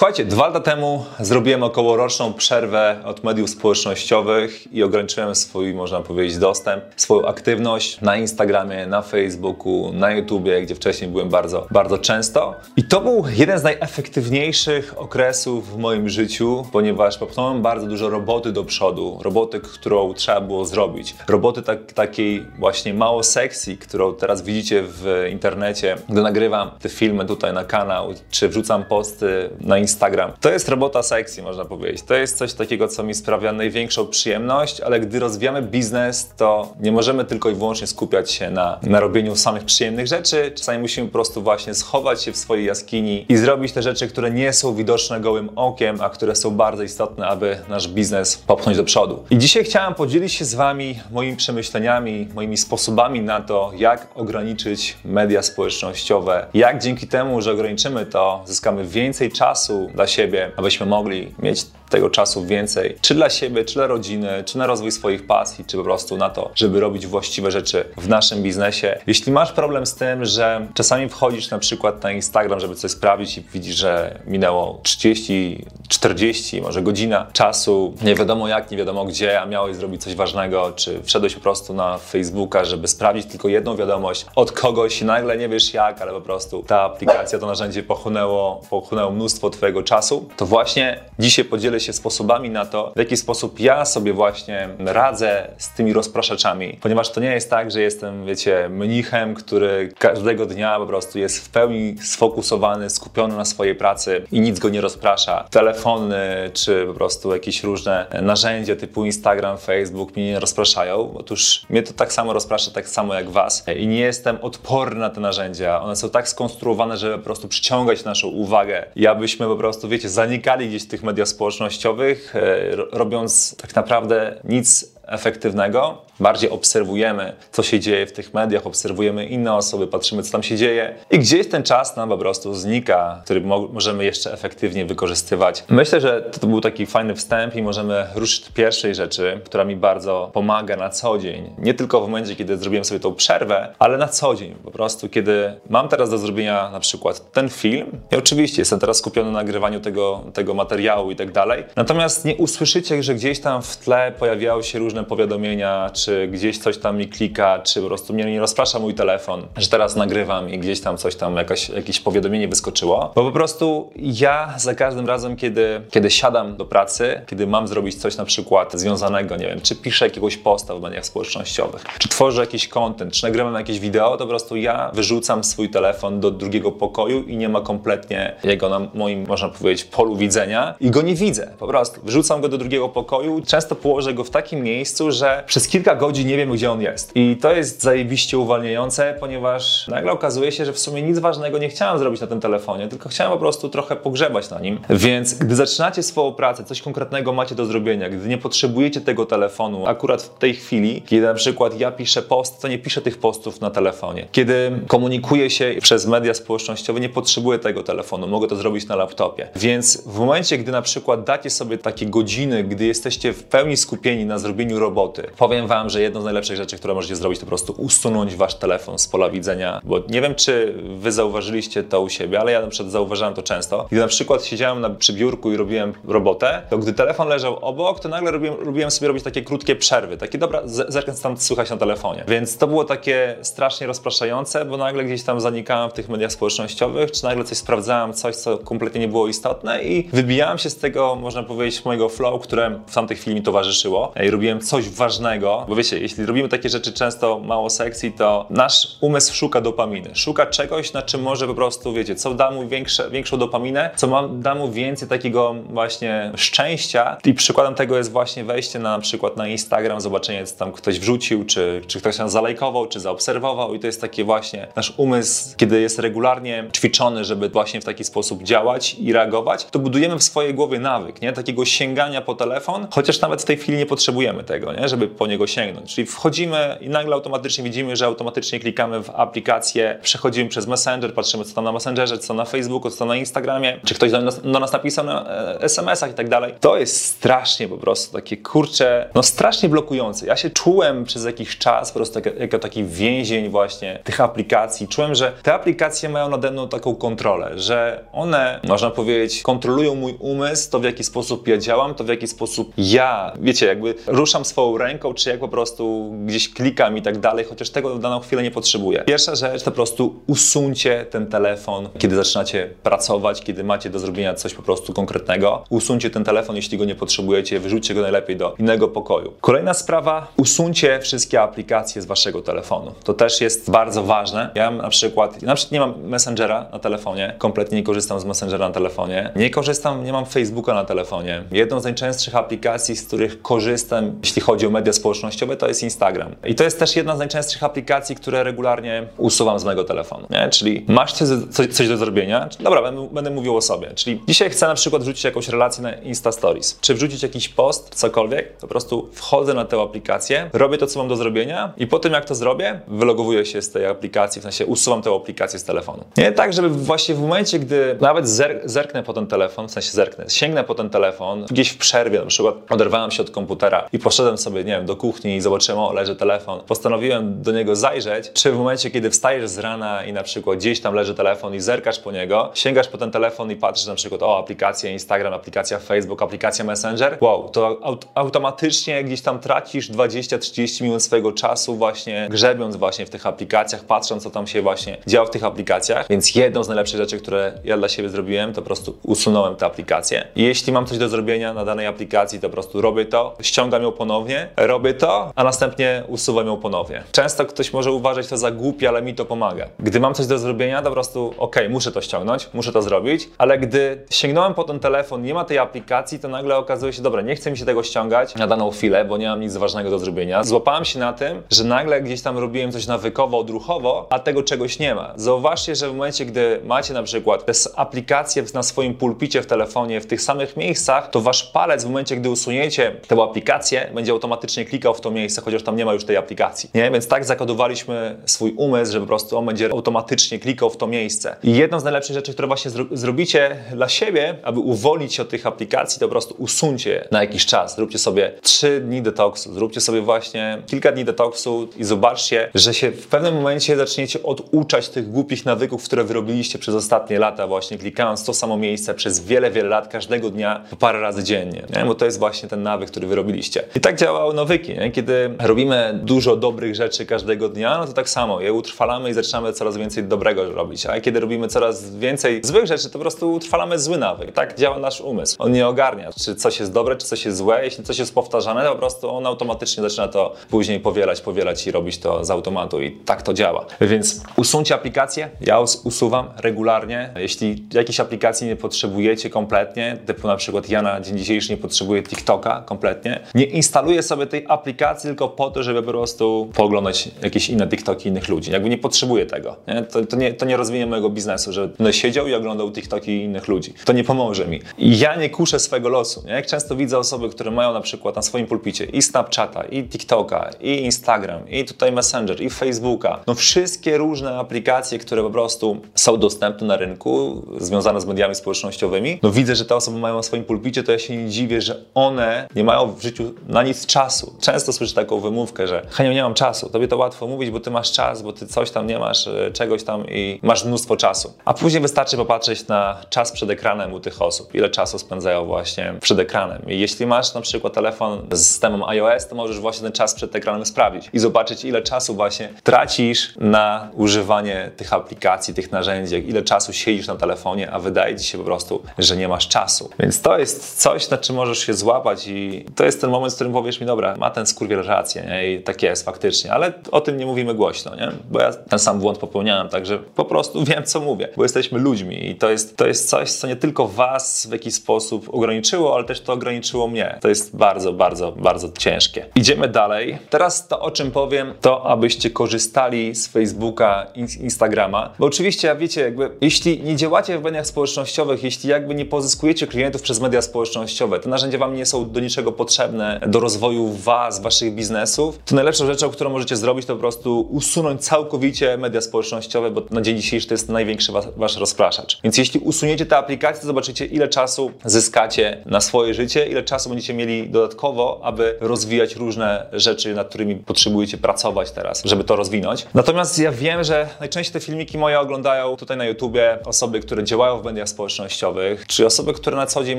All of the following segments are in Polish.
Słuchajcie, dwa lata temu zrobiłem około roczną przerwę od mediów społecznościowych i ograniczyłem swój, można powiedzieć, dostęp, swoją aktywność na Instagramie, na Facebooku, na YouTubie, gdzie wcześniej byłem bardzo, bardzo często. I to był jeden z najefektywniejszych okresów w moim życiu, ponieważ popchnąłem bardzo dużo roboty do przodu, roboty, którą trzeba było zrobić. Roboty tak, takiej właśnie mało sekcji, którą teraz widzicie w internecie, gdy nagrywam te filmy tutaj na kanał, czy wrzucam posty na Instagram. To jest robota sexy, można powiedzieć. To jest coś takiego, co mi sprawia największą przyjemność, ale gdy rozwijamy biznes, to nie możemy tylko i wyłącznie skupiać się na, na robieniu samych przyjemnych rzeczy. Czasami musimy po prostu właśnie schować się w swojej jaskini i zrobić te rzeczy, które nie są widoczne gołym okiem, a które są bardzo istotne, aby nasz biznes popchnąć do przodu. I dzisiaj chciałem podzielić się z Wami moimi przemyśleniami, moimi sposobami na to, jak ograniczyć media społecznościowe, jak dzięki temu, że ograniczymy to, zyskamy więcej czasu, dla siebie, abyśmy mogli mieć tego czasu więcej, czy dla siebie, czy dla rodziny, czy na rozwój swoich pasji, czy po prostu na to, żeby robić właściwe rzeczy w naszym biznesie. Jeśli masz problem z tym, że czasami wchodzisz na przykład na Instagram, żeby coś sprawdzić i widzisz, że minęło 30, 40, może godzina czasu, nie wiadomo jak, nie wiadomo gdzie, a miałeś zrobić coś ważnego, czy wszedłeś po prostu na Facebooka, żeby sprawdzić tylko jedną wiadomość od kogoś i nagle nie wiesz jak, ale po prostu ta aplikacja, to narzędzie pochłonęło, pochłonęło mnóstwo Twojego czasu, to właśnie dzisiaj podzielę się sposobami na to, w jaki sposób ja sobie właśnie radzę z tymi rozpraszaczami, ponieważ to nie jest tak, że jestem, wiecie, mnichem, który każdego dnia po prostu jest w pełni sfokusowany, skupiony na swojej pracy i nic go nie rozprasza. Telefony czy po prostu jakieś różne narzędzia typu Instagram, Facebook mnie nie rozpraszają. Otóż mnie to tak samo rozprasza, tak samo jak was i nie jestem odporny na te narzędzia. One są tak skonstruowane, żeby po prostu przyciągać naszą uwagę i abyśmy po prostu, wiecie, zanikali gdzieś w tych mediach społecznościowych, e, robiąc tak naprawdę nic efektywnego, bardziej obserwujemy, co się dzieje w tych mediach, obserwujemy inne osoby, patrzymy, co tam się dzieje i gdzieś ten czas nam po prostu znika, który mo możemy jeszcze efektywnie wykorzystywać. Myślę, że to był taki fajny wstęp i możemy ruszyć od pierwszej rzeczy, która mi bardzo pomaga na co dzień. Nie tylko w momencie, kiedy zrobiłem sobie tą przerwę, ale na co dzień. Po prostu, kiedy mam teraz do zrobienia na przykład ten film i oczywiście jestem teraz skupiony na nagrywaniu tego, tego materiału i tak dalej, natomiast nie usłyszycie, że gdzieś tam w tle pojawiały się różne powiadomienia, czy gdzieś coś tam mi klika, czy po prostu mnie nie rozprasza mój telefon, że teraz nagrywam i gdzieś tam coś tam, jakieś powiadomienie wyskoczyło. Bo po prostu ja za każdym razem, kiedy, kiedy siadam do pracy, kiedy mam zrobić coś na przykład związanego, nie wiem, czy piszę jakiegoś posta w mediach społecznościowych, czy tworzę jakiś content, czy nagrywam jakieś wideo, to po prostu ja wyrzucam swój telefon do drugiego pokoju i nie ma kompletnie jego na moim, można powiedzieć, polu widzenia i go nie widzę. Po prostu wyrzucam go do drugiego pokoju, często położę go w takim miejscu, miejscu, że przez kilka godzin nie wiem, gdzie on jest. I to jest zajebiście uwalniające, ponieważ nagle okazuje się, że w sumie nic ważnego nie chciałem zrobić na tym telefonie, tylko chciałem po prostu trochę pogrzebać na nim. Więc gdy zaczynacie swoją pracę, coś konkretnego macie do zrobienia, gdy nie potrzebujecie tego telefonu, akurat w tej chwili, kiedy na przykład ja piszę post, to nie piszę tych postów na telefonie. Kiedy komunikuję się przez media społecznościowe, nie potrzebuję tego telefonu, mogę to zrobić na laptopie. Więc w momencie, gdy na przykład dacie sobie takie godziny, gdy jesteście w pełni skupieni na zrobieniu roboty. Powiem Wam, że jedną z najlepszych rzeczy, które możecie zrobić, to po prostu usunąć Wasz telefon z pola widzenia, bo nie wiem, czy Wy zauważyliście to u siebie, ale ja na przykład zauważałem to często. Gdy na przykład siedziałem na, przy biurku i robiłem robotę, to gdy telefon leżał obok, to nagle robiłem, robiłem sobie robić takie krótkie przerwy, takie dobra, zerknę tam słychać na telefonie. Więc to było takie strasznie rozpraszające, bo nagle gdzieś tam zanikałem w tych mediach społecznościowych, czy nagle coś sprawdzałem, coś, co kompletnie nie było istotne i wybijałem się z tego, można powiedzieć, mojego flow, które w tamtej chwili mi towarzyszyło i robiłem coś ważnego, bo wiecie, jeśli robimy takie rzeczy często mało sekcji, to nasz umysł szuka dopaminy, szuka czegoś, na czym może po prostu, wiecie, co da mu większe, większą dopaminę, co ma, da mu więcej takiego właśnie szczęścia. I przykładem tego jest właśnie wejście na, na przykład na Instagram, zobaczenie, co tam ktoś wrzucił, czy, czy ktoś nas zalajkował, czy zaobserwował. I to jest takie właśnie nasz umysł, kiedy jest regularnie ćwiczony, żeby właśnie w taki sposób działać i reagować, to budujemy w swojej głowie nawyk, nie? Takiego sięgania po telefon, chociaż nawet w tej chwili nie potrzebujemy tego, nie? żeby po niego sięgnąć. Czyli wchodzimy i nagle automatycznie widzimy, że automatycznie klikamy w aplikację, przechodzimy przez Messenger, patrzymy co tam na Messengerze, co na Facebooku, co na Instagramie, czy ktoś do nas, do nas napisał na e, SMS-ach i tak dalej. To jest strasznie po prostu takie kurcze, no strasznie blokujące. Ja się czułem przez jakiś czas po prostu jako taki więzień właśnie tych aplikacji. Czułem, że te aplikacje mają nade mną taką kontrolę, że one, można powiedzieć, kontrolują mój umysł, to w jaki sposób ja działam, to w jaki sposób ja, wiecie, jakby ruszam swoją ręką, czy jak po prostu gdzieś klikam i tak dalej, chociaż tego w daną chwilę nie potrzebuję. Pierwsza rzecz to po prostu usuńcie ten telefon, kiedy zaczynacie pracować, kiedy macie do zrobienia coś po prostu konkretnego. Usuńcie ten telefon, jeśli go nie potrzebujecie, wyrzućcie go najlepiej do innego pokoju. Kolejna sprawa, usuńcie wszystkie aplikacje z waszego telefonu. To też jest bardzo ważne. Ja na przykład, na przykład nie mam Messengera na telefonie, kompletnie nie korzystam z Messengera na telefonie, nie korzystam, nie mam Facebooka na telefonie. Jedną z najczęstszych aplikacji, z których korzystam, jeśli chodzi o media społecznościowe, to jest Instagram. I to jest też jedna z najczęstszych aplikacji, które regularnie usuwam z mojego telefonu. Nie? Czyli masz coś, coś do zrobienia, dobra, będę, mówił o sobie. Czyli dzisiaj chcę na przykład wrzucić jakąś relację na Insta Stories, czy wrzucić jakiś post, cokolwiek, po prostu wchodzę na tę aplikację, robię to, co mam do zrobienia i po tym, jak to zrobię, wylogowuję się z tej aplikacji, w sensie usuwam tę aplikację z telefonu. Nie tak, żeby właśnie w momencie, gdy nawet zer zerknę po ten telefon, w sensie zerknę, sięgnę po ten telefon, gdzieś w przerwie, na przykład oderwałem się od komputera i poszedłem sobie, nie wiem, do kuchni i zobaczyłem, o, leży telefon. Postanowiłem do niego zajrzeć, czy w momencie, kiedy wstajesz z rana i na przykład gdzieś tam leży telefon i zerkasz po niego, sięgasz po ten telefon i patrzysz na przykład, o, aplikacja Instagram, aplikacja Facebook, aplikacja Messenger, wow, to aut automatycznie gdzieś tam tracisz 20-30 minut swojego czasu właśnie grzebiąc właśnie w tych aplikacjach, patrząc, co tam się właśnie działa w tych aplikacjach. Więc jedną z najlepszych rzeczy, które ja dla siebie zrobiłem, to po prostu usunąłem te aplikacje. I jeśli mam coś do zrobienia na danej aplikacji, to po prostu robię to, ściągam ją ponownie, robię to, a następnie usuwam ją ponownie. Często ktoś może uważać to za głupie, ale mi to pomaga. Gdy mam coś do zrobienia, to po prostu ok, muszę to ściągnąć, muszę to zrobić, ale gdy sięgnąłem po ten telefon, nie ma tej aplikacji, to nagle okazuje się, dobra, nie chce mi się tego ściągać na daną chwilę, bo nie mam nic ważnego do zrobienia. Złapałem się na tym, że nagle gdzieś tam robiłem coś nawykowo, odruchowo, a tego czegoś nie ma. Zauważcie, że w momencie, gdy macie na przykład te aplikacje na swoim pulpicie w telefonie w tych samych miejscach, to wasz palec w momencie, gdy usuniecie tę aplikację, będzie automatycznie klikał w to miejsce, chociaż tam nie ma już tej aplikacji. Nie? Więc tak zakodowaliśmy swój umysł, że po prostu on będzie automatycznie klikał w to miejsce. I jedną z najlepszych rzeczy, które właśnie zro zrobicie dla siebie, aby uwolnić się od tych aplikacji, to po prostu usuńcie na jakiś czas. Zróbcie sobie 3 dni detoksu, zróbcie sobie właśnie kilka dni detoksu i zobaczcie, że się w pewnym momencie zaczniecie oduczać tych głupich nawyków, które wyrobiliście przez ostatnie lata, właśnie klikając to samo miejsce przez wiele, wiele lat, każdego dnia, po parę razy dziennie. Nie? Bo to jest właśnie ten nawyk, który wyrobiliście. I tak działały nawyki. Nie? Kiedy robimy dużo dobrych rzeczy każdego dnia, no to tak samo je utrwalamy i zaczynamy coraz więcej dobrego robić. A kiedy robimy coraz więcej złych rzeczy, to po prostu utrwalamy zły nawyk. Tak działa nasz umysł. On nie ogarnia, czy coś jest dobre, czy coś jest złe. Jeśli coś jest powtarzane, to po prostu on automatycznie zaczyna to później powielać, powielać i robić to z automatu. I tak to działa. Więc usuńcie aplikacje. Ja usuwam regularnie. Jeśli jakiejś aplikacji nie potrzebujecie kompletnie, typu na przykład ja na dzień dzisiejszy nie potrzebuję TikToka kompletnie, nie instaluję sobie tej aplikacji tylko po to, żeby po prostu pooglądać jakieś inne TikToki innych ludzi. Jakby nie potrzebuję tego. Nie? To, to, nie, to nie rozwinie mojego biznesu, że będę siedział i oglądał TikToki innych ludzi. To nie pomoże mi. Ja nie kuszę swojego losu. Nie? Jak często widzę osoby, które mają na przykład na swoim pulpicie i Snapchata, i TikToka, i Instagram, i tutaj Messenger, i Facebooka. No wszystkie różne aplikacje, które po prostu są dostępne na rynku, związane z mediami społecznościowymi. No widzę, że te osoby mają na swoim pulpicie, to ja się nie dziwię, że one nie mają w życiu na nic czasu. Często słyszę taką wymówkę, że Henio, nie mam czasu. Tobie to łatwo mówić, bo ty masz czas, bo ty coś tam nie masz, e, czegoś tam i masz mnóstwo czasu. A później wystarczy popatrzeć na czas przed ekranem u tych osób. Ile czasu spędzają właśnie przed ekranem. I jeśli masz na przykład telefon z systemem iOS, to możesz właśnie ten czas przed ekranem sprawdzić i zobaczyć, ile czasu właśnie tracisz na używanie tych aplikacji, tych narzędzi, ile czasu siedzisz na telefonie, a wydaje ci się po prostu, że nie masz czasu. Więc to jest coś, na czym możesz się złapać i to jest ten moment, w którym powiesz mi, dobra, ma ten skurwiel rację, nie? I tak jest faktycznie, ale o tym nie mówimy głośno, nie? Bo ja ten sam błąd popełniałem, także po prostu wiem, co mówię, bo jesteśmy ludźmi i to jest, to jest coś, co nie tylko was w jakiś sposób ograniczyło, ale też to ograniczyło mnie. To jest bardzo, bardzo, bardzo ciężkie. Idziemy dalej. Teraz to, o czym powiem, to abyście korzystali z Facebooka, Instagrama, bo oczywiście, wiecie, jakby, jeśli nie działacie w mediach społecznościowych, jeśli jakby nie pozyskujecie klientów przez media społecznościowe, te narzędzia wam nie są do niczego potrzebne do rozwoju was, waszych biznesów, to najlepszą rzeczą, którą możecie zrobić, to po prostu usunąć całkowicie media społecznościowe, bo na dzień dzisiejszy to jest największy was, wasz rozpraszacz. Więc jeśli usuniecie te aplikacje, to zobaczycie, ile czasu zyskacie na swoje życie, ile czasu będziecie mieli dodatkowo, aby rozwijać różne rzeczy, nad którymi potrzebujecie pracować teraz, żeby to rozwinąć. Natomiast ja wiem, że najczęściej te filmiki moje oglądają tutaj na YouTubie osoby, które działają w mediach społecznościowych, czy osoby, które na co dzień,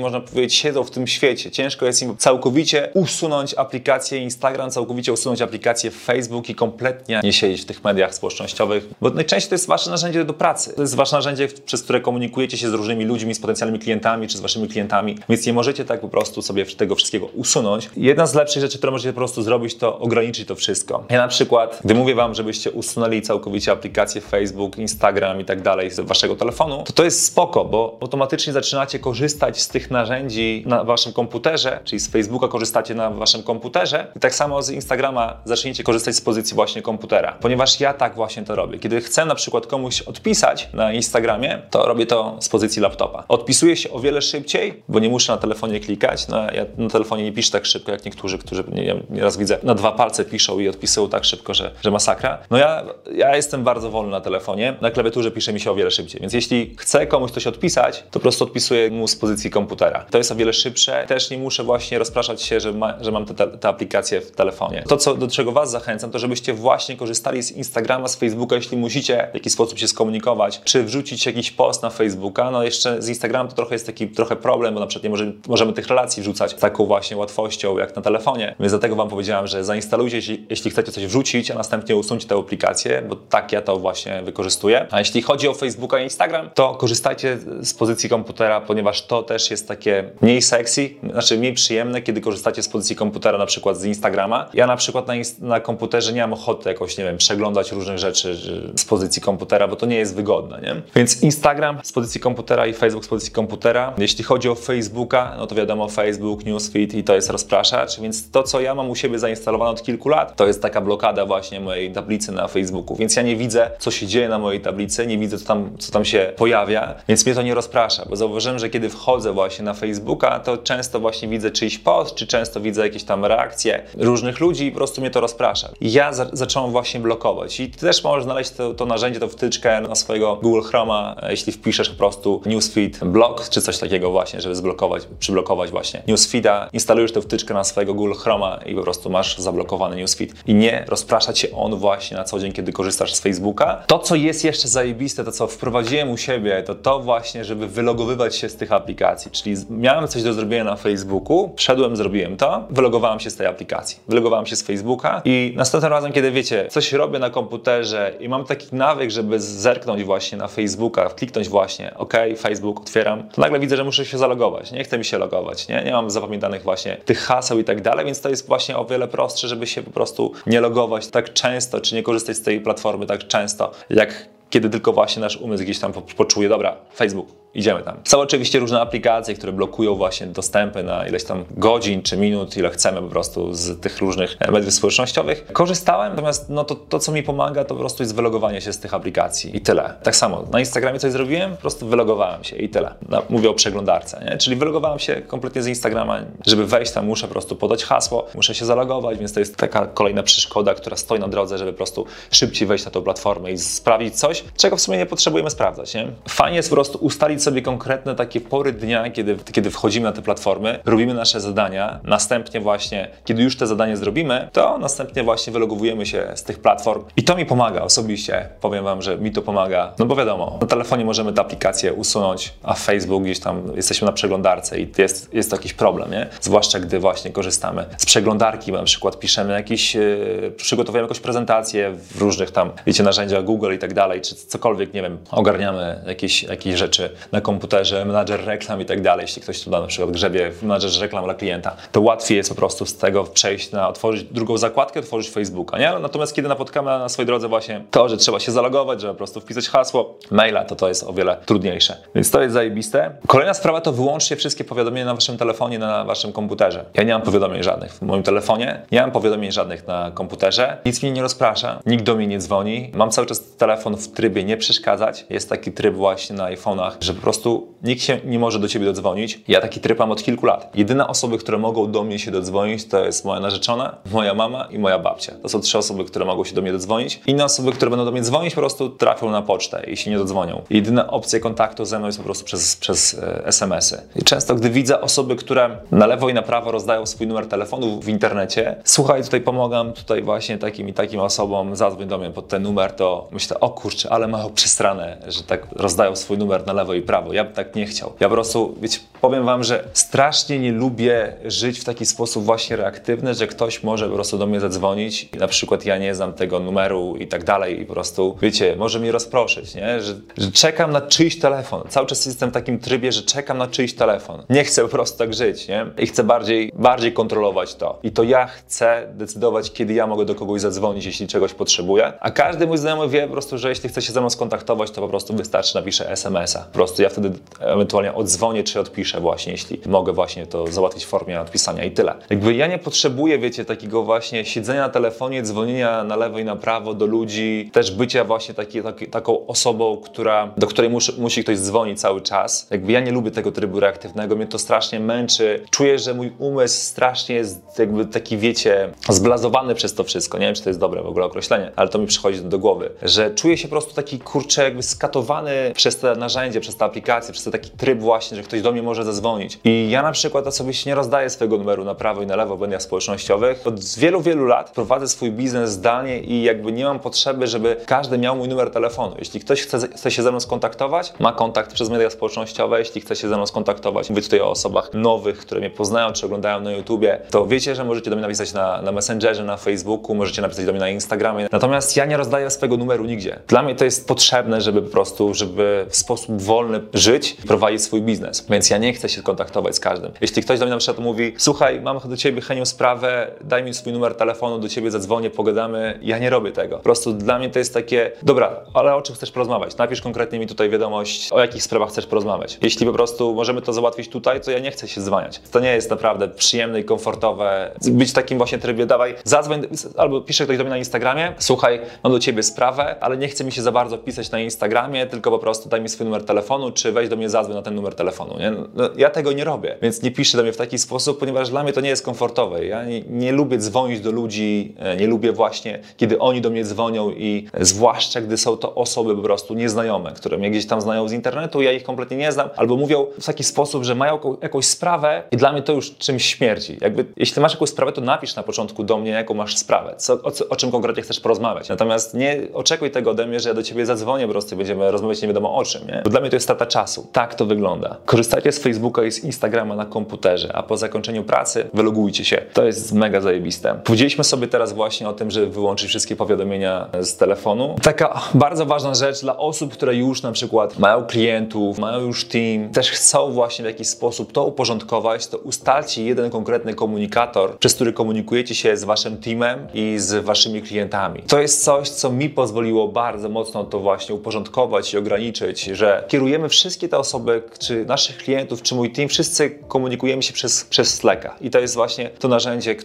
można powiedzieć, siedzą w tym świecie. Ciężko jest im całkowicie usunąć aplikację Instagram, całkowicie usunąć aplikację Facebook i kompletnie nie siedzieć w tych mediach społecznościowych, bo najczęściej to jest wasze narzędzie do pracy. To jest wasze narzędzie, przez które komunikujecie się z różnymi ludźmi, z potencjalnymi klientami, czy z waszymi klientami, więc nie możecie tak po prostu sobie tego wszystkiego usunąć. Jedna z lepszych rzeczy, które możecie po prostu zrobić, to ograniczyć to wszystko. Ja na przykład, gdy mówię wam, żebyście usunęli całkowicie aplikację Facebook, Instagram i tak dalej z waszego telefonu, to to jest spoko, bo automatycznie zaczynacie korzystać z tych narzędzi na waszym komputerze, czyli z Facebooka korzystacie na waszym komputerze i tak samo z Instagrama zaczniecie korzystać z pozycji właśnie komputera, ponieważ ja tak właśnie to robię. Kiedy chcę na przykład komuś odpisać na Instagramie, to robię to z pozycji laptopa. Odpisuję się o wiele szybciej, bo nie muszę na telefonie klikać. No, ja na telefonie nie piszę tak szybko jak niektórzy, którzy nie, nieraz widzę na dwa palce piszą i odpisują tak szybko, że, że masakra. No ja, ja jestem bardzo wolny na telefonie, na klawiaturze pisze mi się o wiele szybciej, więc jeśli chcę komuś coś odpisać, to po prostu odpisuję mu z pozycji komputera. To jest o wiele szybsze. Też nie muszę właśnie rozpraszać się, że, ma, że mam te aplikacje w telefonie. To, co, do czego Was zachęcam, to żebyście właśnie korzystali z Instagrama, z Facebooka, jeśli musicie w jakiś sposób się skomunikować, czy wrzucić jakiś post na Facebooka. No jeszcze z Instagramem to trochę jest taki trochę problem, bo na przykład nie możemy, możemy tych relacji wrzucać taką właśnie łatwością jak na telefonie. Więc dlatego Wam powiedziałem, że zainstalujcie, jeśli, jeśli chcecie coś wrzucić, a następnie usuńcie tę aplikację, bo tak ja to właśnie wykorzystuję. A jeśli chodzi o Facebooka i Instagram, to korzystajcie z pozycji komputera, ponieważ to też jest takie mniej sexy, znaczy mniej przyjemne, kiedy korzystacie z pozycji komputera, na przykład z Instagrama. Ja na przykład na, na komputerze nie mam ochoty jakoś, nie wiem, przeglądać różnych rzeczy z pozycji komputera, bo to nie jest wygodne, nie? Więc Instagram z pozycji komputera i Facebook z pozycji komputera. Jeśli chodzi o Facebooka, no to wiadomo, Facebook, Newsfeed i to jest rozpraszacz, więc to, co ja mam u siebie zainstalowane od kilku lat, to jest taka blokada właśnie mojej tablicy na Facebooku, więc ja nie widzę, co się dzieje na mojej tablicy, nie widzę, co tam, co tam się pojawia, więc mnie to nie rozprasza, bo zauważyłem, że kiedy wchodzę właśnie na Facebooka, to często właśnie widzę czyjś post, czy często widzę jakieś tam reakcje różnych ludzi i po prostu mnie to rozprasza. I ja za zacząłem właśnie blokować. I ty też możesz znaleźć to, to narzędzie, tą wtyczkę na swojego Google Chroma, jeśli wpiszesz po prostu newsfeed block, czy coś takiego właśnie, żeby zblokować, przyblokować właśnie newsfeeda, instalujesz tę wtyczkę na swojego Google Chroma i po prostu masz zablokowany newsfeed. I nie rozprasza cię on właśnie na co dzień, kiedy korzystasz z Facebooka. To, co jest jeszcze zajebiste, to co wprowadziłem u siebie, to to właśnie, żeby wylogowywać się z tych aplikacji. Czyli miałem coś do zrobienia na Facebooku, wszedłem, zrobiłem to, wylogowałem się z tej aplikacji. Wylogowałem się z Facebooka i następnym razem, kiedy wiecie, coś robię na komputerze i mam taki nawyk, żeby zerknąć właśnie na Facebooka, kliknąć właśnie OK, Facebook, otwieram, to nagle widzę, że muszę się zalogować. Nie chcę mi się logować, nie? Nie mam zapamiętanych właśnie tych haseł i tak dalej, więc to jest właśnie o wiele prostsze, żeby się po prostu nie logować tak często, czy nie korzystać z tej platformy tak często, jak kiedy tylko właśnie nasz umysł gdzieś tam poczuje, dobra, Facebook, idziemy tam. Są oczywiście różne aplikacje, które blokują właśnie dostępy na ileś tam godzin czy minut, ile chcemy po prostu z tych różnych mediów społecznościowych. Korzystałem, natomiast no to, to co mi pomaga, to po prostu jest wylogowanie się z tych aplikacji i tyle. Tak samo na Instagramie coś zrobiłem, po prostu wylogowałem się i tyle. No, mówię o przeglądarce, nie? czyli wylogowałem się kompletnie z Instagrama. Żeby wejść tam, muszę po prostu podać hasło, muszę się zalogować, więc to jest taka kolejna przeszkoda, która stoi na drodze, żeby po prostu szybciej wejść na tą platformę i sprawdzić coś, czego w sumie nie potrzebujemy sprawdzać. Nie? Fajnie jest po prostu ustalić sobie konkretne takie pory dnia, kiedy, kiedy wchodzimy na te platformy, robimy nasze zadania, następnie właśnie, kiedy już te zadanie zrobimy, to następnie właśnie wylogowujemy się z tych platform i to mi pomaga osobiście. Powiem Wam, że mi to pomaga, no bo wiadomo, na telefonie możemy te aplikacje usunąć, a Facebook gdzieś tam jesteśmy na przeglądarce i jest, jest to jakiś problem, nie? Zwłaszcza gdy właśnie korzystamy z przeglądarki, na przykład piszemy jakiś, yy, przygotowujemy jakąś prezentację w różnych tam, wiecie, narzędziach Google i tak dalej, czy cokolwiek, nie wiem, ogarniamy jakieś, jakieś rzeczy na komputerze, menadżer reklam i tak dalej, jeśli ktoś tu na przykład grzebie w menadżerze reklam dla klienta, to łatwiej jest po prostu z tego przejść na otworzyć drugą zakładkę, otworzyć Facebooka, nie? Natomiast kiedy napotkamy na swojej drodze właśnie to, że trzeba się zalogować, żeby po prostu wpisać hasło, maila, to to jest o wiele trudniejsze. Więc to jest zajebiste. Kolejna sprawa to wyłącznie wszystkie powiadomienia na waszym telefonie, na waszym komputerze. Ja nie mam powiadomień żadnych w moim telefonie, nie mam powiadomień żadnych na komputerze, nic mnie nie rozprasza, nikt do mnie nie dzwoni, mam cały czas telefon w trybie nie przeszkadzać. Jest taki tryb właśnie na iPhone'ach, że prostu nikt się nie może do ciebie dodzwonić. Ja taki tryb mam od kilku lat. Jedyne osoby, które mogą do mnie się dodzwonić, to jest moja narzeczona, moja mama i moja babcia. To są trzy osoby, które mogą się do mnie dodzwonić. Inne osoby, które będą do mnie dzwonić, po prostu trafią na pocztę i się nie dodzwonią. Jedyna opcja kontaktu ze mną jest po prostu przez, przez e, SMS-y. I często, gdy widzę osoby, które na lewo i na prawo rozdają swój numer telefonu w internecie, słuchaj, tutaj pomagam, tutaj właśnie takim i takim osobom, zadzwoń do mnie pod ten numer, to myślę, o kurczę, ale mają przestranę, że tak rozdają swój numer na lewo i prawo. Ja bym tak nie chciał. Ja po prostu, wiecie, powiem wam, że strasznie nie lubię żyć w taki sposób właśnie reaktywny, że ktoś może po prostu do mnie zadzwonić i na przykład ja nie znam tego numeru i tak dalej i po prostu, wiecie, może mnie rozproszyć, nie? Że, że czekam na czyjś telefon. Cały czas jestem w takim trybie, że czekam na czyjś telefon. Nie chcę po prostu tak żyć, nie? I chcę bardziej, bardziej kontrolować to. I to ja chcę decydować, kiedy ja mogę do kogoś zadzwonić, jeśli czegoś potrzebuję. A każdy mój znajomy wie po prostu, że jeśli chce się ze mną skontaktować, to po prostu wystarczy napiszę SMS-a. Po prostu ja wtedy ewentualnie odzwonię czy odpiszę właśnie, jeśli mogę właśnie to załatwić w formie odpisania i tyle. Jakby ja nie potrzebuję, wiecie, takiego właśnie siedzenia na telefonie, dzwonienia na lewo i na prawo do ludzi, też bycia właśnie taki, taki, taką osobą, która, do której musi ktoś dzwonić cały czas. Jakby ja nie lubię tego trybu reaktywnego, mnie to strasznie męczy. Czuję, że mój umysł strasznie jest jakby taki, wiecie, zblazowany przez to wszystko. Nie wiem, czy to jest dobre w ogóle określenie, ale to mi przychodzi do głowy, że czuję się po prostu taki, kurczę, jakby skatowany przez te narzędzie, przez te aplikacje, przez ten taki tryb właśnie, że ktoś do mnie może zadzwonić. I ja na przykład osobiście nie rozdaję swojego numeru na prawo i na lewo w mediach społecznościowych. Od wielu, wielu lat prowadzę swój biznes zdalnie i jakby nie mam potrzeby, żeby każdy miał mój numer telefonu. Jeśli ktoś chce, chce się ze mną skontaktować, ma kontakt przez media społecznościowe. Jeśli chce się ze mną skontaktować, mówię tutaj o osobach nowych, które mnie poznają czy oglądają na YouTubie, to wiecie, że możecie do mnie napisać na, na Messengerze, na Facebooku, możecie napisać do mnie na Instagramie. Natomiast ja nie rozdaję swojego numeru nigdzie. Dla mnie to jest potrzebne, żeby po prostu, żeby w sposób wolny żyć, prowadzić swój biznes. Więc ja nie chcę się kontaktować z każdym. Jeśli ktoś do mnie na przykład mówi, słuchaj, mam do ciebie Heniu sprawę, daj mi swój numer telefonu, do ciebie zadzwonię, pogadamy. Ja nie robię tego. Po prostu dla mnie to jest takie, dobra, ale o czym chcesz porozmawiać? Napisz konkretnie mi tutaj wiadomość, o jakich sprawach chcesz porozmawiać. Jeśli po prostu możemy to załatwić tutaj, to ja nie chcę się dzwaniać. To nie jest naprawdę przyjemne i komfortowe być w takim właśnie trybie, dawaj, zadzwoń, albo pisze ktoś do mnie na Instagramie, słuchaj, mam do ciebie sprawę, ale nie chce mi się za bardzo pisać na Instagramie, tylko po prostu daj mi swój numer telefonu, czy weź do mnie zadzwoń na ten numer telefonu. Nie? No, ja tego nie robię, więc nie piszę do mnie w taki sposób, ponieważ dla mnie to nie jest komfortowe. Ja nie, nie lubię dzwonić do ludzi, e, nie lubię właśnie, kiedy oni do mnie dzwonią i zwłaszcza, gdy są to osoby po prostu nieznajome, które mnie gdzieś tam znają z internetu, ja ich kompletnie nie znam, albo mówią w taki sposób, że mają jakąś sprawę i dla mnie to już czymś śmierci. Jakby, jeśli masz jakąś sprawę, to napisz na początku do mnie, jaką masz sprawę, co, o, o, czym konkretnie chcesz porozmawiać. Natomiast nie oczekuj tego ode mnie, że ja do ciebie zadzwonię po prostu i będziemy rozmawiać nie wiadomo o czym, nie? Bo dla mnie to jest strata czasu. Tak to wygląda. Korzystajcie z Facebooka i z Instagrama na komputerze, a po zakończeniu pracy wylogujcie się. To jest mega zajebiste. Powiedzieliśmy sobie teraz właśnie o tym, żeby wyłączyć wszystkie powiadomienia z telefonu. Taka bardzo ważna rzecz dla osób, które już na przykład mają klientów, mają już team, też chcą właśnie w jakiś sposób to uporządkować, to ustalcie jeden konkretny komunikator, przez który komunikujecie się z waszym teamem i z waszymi klientami. To jest coś, co mi pozwoliło bardzo mocno to właśnie uporządkować i ograniczyć, że kierujemy wszystkie te osoby, czy naszych klientów, czy mój team, wszyscy komunikujemy się przez, przez Slacka. I to jest właśnie to narzędzie,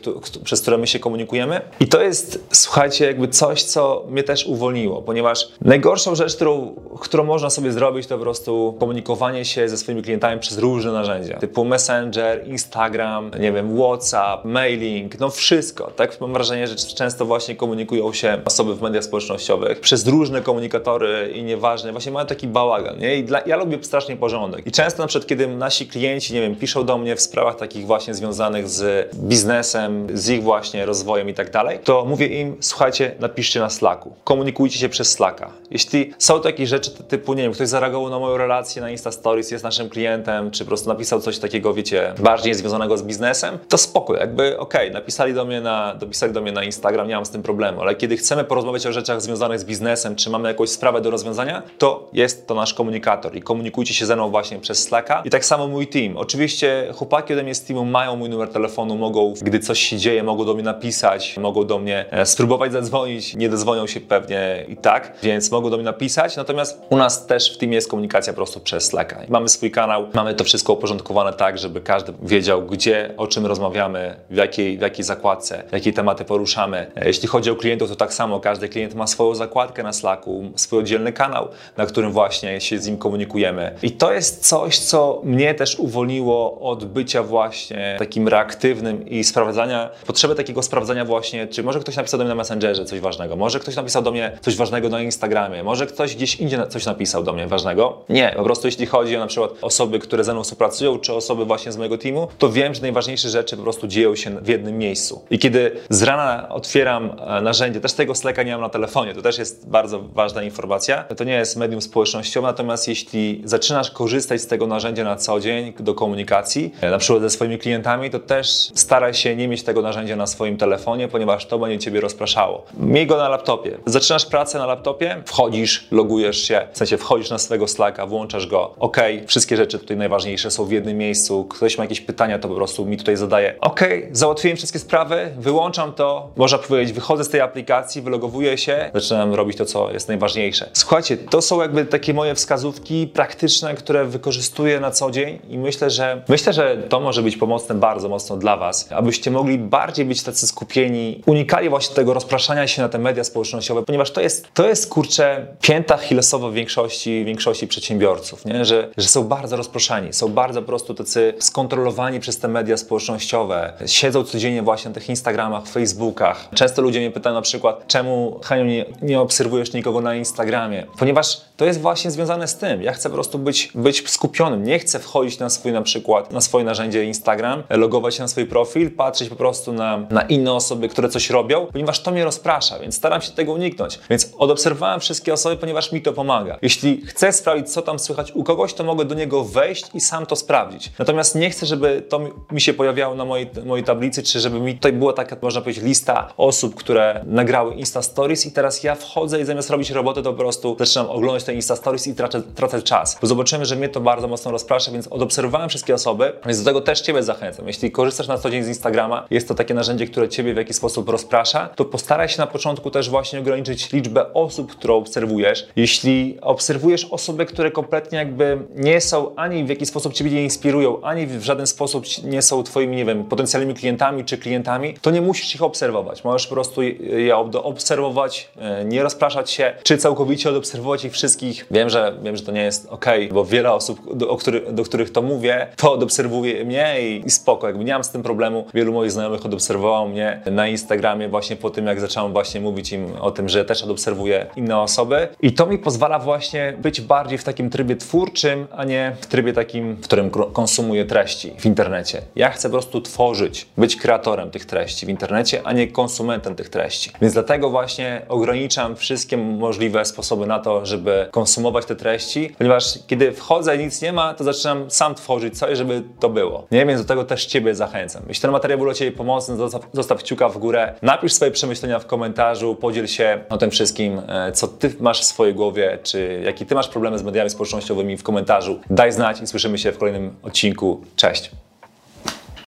przez które my się komunikujemy. I to jest, słuchajcie, jakby coś, co mnie też uwolniło, ponieważ najgorszą rzecz, którą, którą można sobie zrobić, to po prostu komunikowanie się ze swoimi klientami przez różne narzędzia, typu Messenger, Instagram, nie wiem, WhatsApp, mailing, no wszystko, tak? Mam wrażenie, że często właśnie komunikują się osoby w mediach społecznościowych przez różne komunikatory i nieważne, właśnie mają taki bałagan, nie? I dla, ja lubię strasznie porządek. I często na przykład, kiedy nasi klienci, nie wiem, piszą do mnie w sprawach takich właśnie związanych z biznesem, z ich właśnie rozwojem i tak dalej, to mówię im, słuchajcie, napiszcie na Slacku, komunikujcie się przez Slacka. Jeśli są takie rzeczy typu, nie wiem, ktoś zareagował na moją relację na Insta Stories, jest naszym klientem, czy po prostu napisał coś takiego, wiecie, bardziej związanego z biznesem, to spoko, jakby okej, okay, napisali do mnie na, dopisali do mnie na Instagram, nie mam z tym problemu, ale kiedy chcemy porozmawiać o rzeczach związanych z biznesem, czy mamy jakąś sprawę do rozwiązania, to jest to nasz komunikator i komunikujcie się ze mną właśnie przez Slacka. I tak samo mój team. Oczywiście chłopaki ode mnie z teamu mają mój numer telefonu, mogą, gdy coś się dzieje, mogą do mnie napisać, mogą do mnie e, spróbować zadzwonić, nie dozwonią się pewnie i tak, więc mogą do mnie napisać. Natomiast u nas też w teamie jest komunikacja po prostu przez Slacka. Mamy swój kanał, mamy to wszystko uporządkowane tak, żeby każdy wiedział, gdzie, o czym rozmawiamy, w jakiej, w jakiej zakładce, jakie tematy poruszamy. E, jeśli chodzi o klientów, to tak samo każdy klient ma swoją zakładkę na Slacku, swój oddzielny kanał, na którym właśnie się z nim komunikujemy. I to jest coś, co mnie też uwolniło od bycia właśnie takim reaktywnym i sprawdzania, potrzeby takiego sprawdzania właśnie, czy może ktoś napisał do mnie na Messengerze coś ważnego, może ktoś napisał do mnie coś ważnego na Instagramie, może ktoś gdzieś indziej coś napisał do mnie ważnego. Nie, po prostu jeśli chodzi o na przykład osoby, które ze mną współpracują, czy osoby właśnie z mojego teamu, to wiem, że najważniejsze rzeczy po prostu dzieją się w jednym miejscu. I kiedy z rana otwieram e, narzędzie, też tego Slacka nie mam na telefonie, to też jest bardzo ważna informacja, to nie jest medium społecznościowe, natomiast jeśli zaczynasz korzystać z tego narzędzia na co dzień do komunikacji, e, na przykład ze swoimi klientami, to też staraj się nie mieć tego narzędzia na swoim telefonie, ponieważ to będzie Ciebie rozpraszało. Miej go na laptopie. Zaczynasz pracę na laptopie, wchodzisz, logujesz się, w sensie wchodzisz na swojego Slacka, włączasz go. Ok, wszystkie rzeczy tutaj najważniejsze są w jednym miejscu. Ktoś ma jakieś pytania, to po prostu mi tutaj zadaje. Ok, załatwiłem wszystkie sprawy, wyłączam to, można powiedzieć, wychodzę z tej aplikacji, wylogowuję się, zaczynam robić to, co jest najważniejsze. Słuchajcie, to są jakby takie moje wskazówki praktyczne, które wykorzystuję na co dzień i myślę, że myślę, że to może być pomocne bardzo mocno dla Was, abyście mogli bardziej być tacy skupieni, unikali właśnie tego rozpraszania się na te media społecznościowe, ponieważ to jest, to jest kurczę pięta Hillesowa w większości, większości przedsiębiorców, nie? Że, że są bardzo rozproszeni, są bardzo po prostu tacy skontrolowani przez te media społecznościowe, siedzą codziennie właśnie na tych Instagramach, Facebookach. Często ludzie mnie pytają na przykład, czemu Haniu nie, nie obserwujesz nikogo na Instagramie? Ponieważ to jest właśnie związane z tym. Ja chcę po prostu być, być skupionym, nie chcę wchodzić na swój na przykład, na swoje narzędzie Instagram, logować się na swój profil, patrzeć po prostu na, na inne osoby, które coś robią, ponieważ to mnie rozprasza, więc staram się tego uniknąć. Więc odobserwowałem wszystkie osoby, ponieważ mi to pomaga. Jeśli chcę sprawdzić, co tam słychać u kogoś, to mogę do niego wejść i sam to sprawdzić. Natomiast nie chcę, żeby to mi się pojawiało na mojej, mojej tablicy, czy żeby mi tutaj była taka, można powiedzieć, lista osób, które nagrały Insta Stories i teraz ja wchodzę i zamiast robić robotę, to po prostu zaczynam oglądać te Insta Stories i tracę, tracę czas. Bo zobaczymy, że mnie to bardzo mocno rozprasza, więc odobserwowałem wszystkie osoby, więc do tego też Ciebie zachęcam. Jeśli korzystasz na co dzień z Instagrama, jest to takie narzędzie, które Ciebie w jakiś sposób rozprasza, to postaraj się na początku też właśnie ograniczyć liczbę osób, które obserwujesz. Jeśli obserwujesz osoby, które kompletnie jakby nie są ani w jakiś sposób Ciebie nie inspirują, ani w żaden sposób nie są Twoimi, nie wiem, potencjalnymi klientami czy klientami, to nie musisz ich obserwować. Możesz po prostu je obserwować, e, nie rozpraszać się, czy całkowicie odobserwować ich wszystkich. Wiem, że, wiem, że to nie jest ok, bo wiele osób, do, który, do których to mówię, to odobserwuje mnie i, i spoko, jakby nie mam z tym problemu. Wielu moich znajomych odobserwowało mnie na Instagramie właśnie po tym, jak zacząłem właśnie mówić im o tym, że też odobserwuję inne osoby i to mi pozwala właśnie być bardziej w takim trybie twórczym, a nie w trybie takim, w którym konsumuję treści w internecie. Ja chcę po prostu tworzyć, być kreatorem tych treści w internecie, a nie konsumentem tych treści. Więc dlatego właśnie ograniczam wszystkie możliwe sposoby na to, żeby konsumować te treści, ponieważ kiedy wchodzę i nic nie ma, to zaczynam sam tworzyć coś, żeby to było. Nie, więc do tego też Ciebie zachęcam. Jeśli ten materiał był dla Ciebie pomocny, zostaw, zostaw kciuka w górę, napisz swoje przemyślenia w komentarzu, podziel się o tym wszystkim, e, co Ty masz w swojej głowie, czy jaki Ty masz problemy z mediami społecznościowymi w komentarzu. Daj znać i słyszymy się w kolejnym odcinku. Cześć!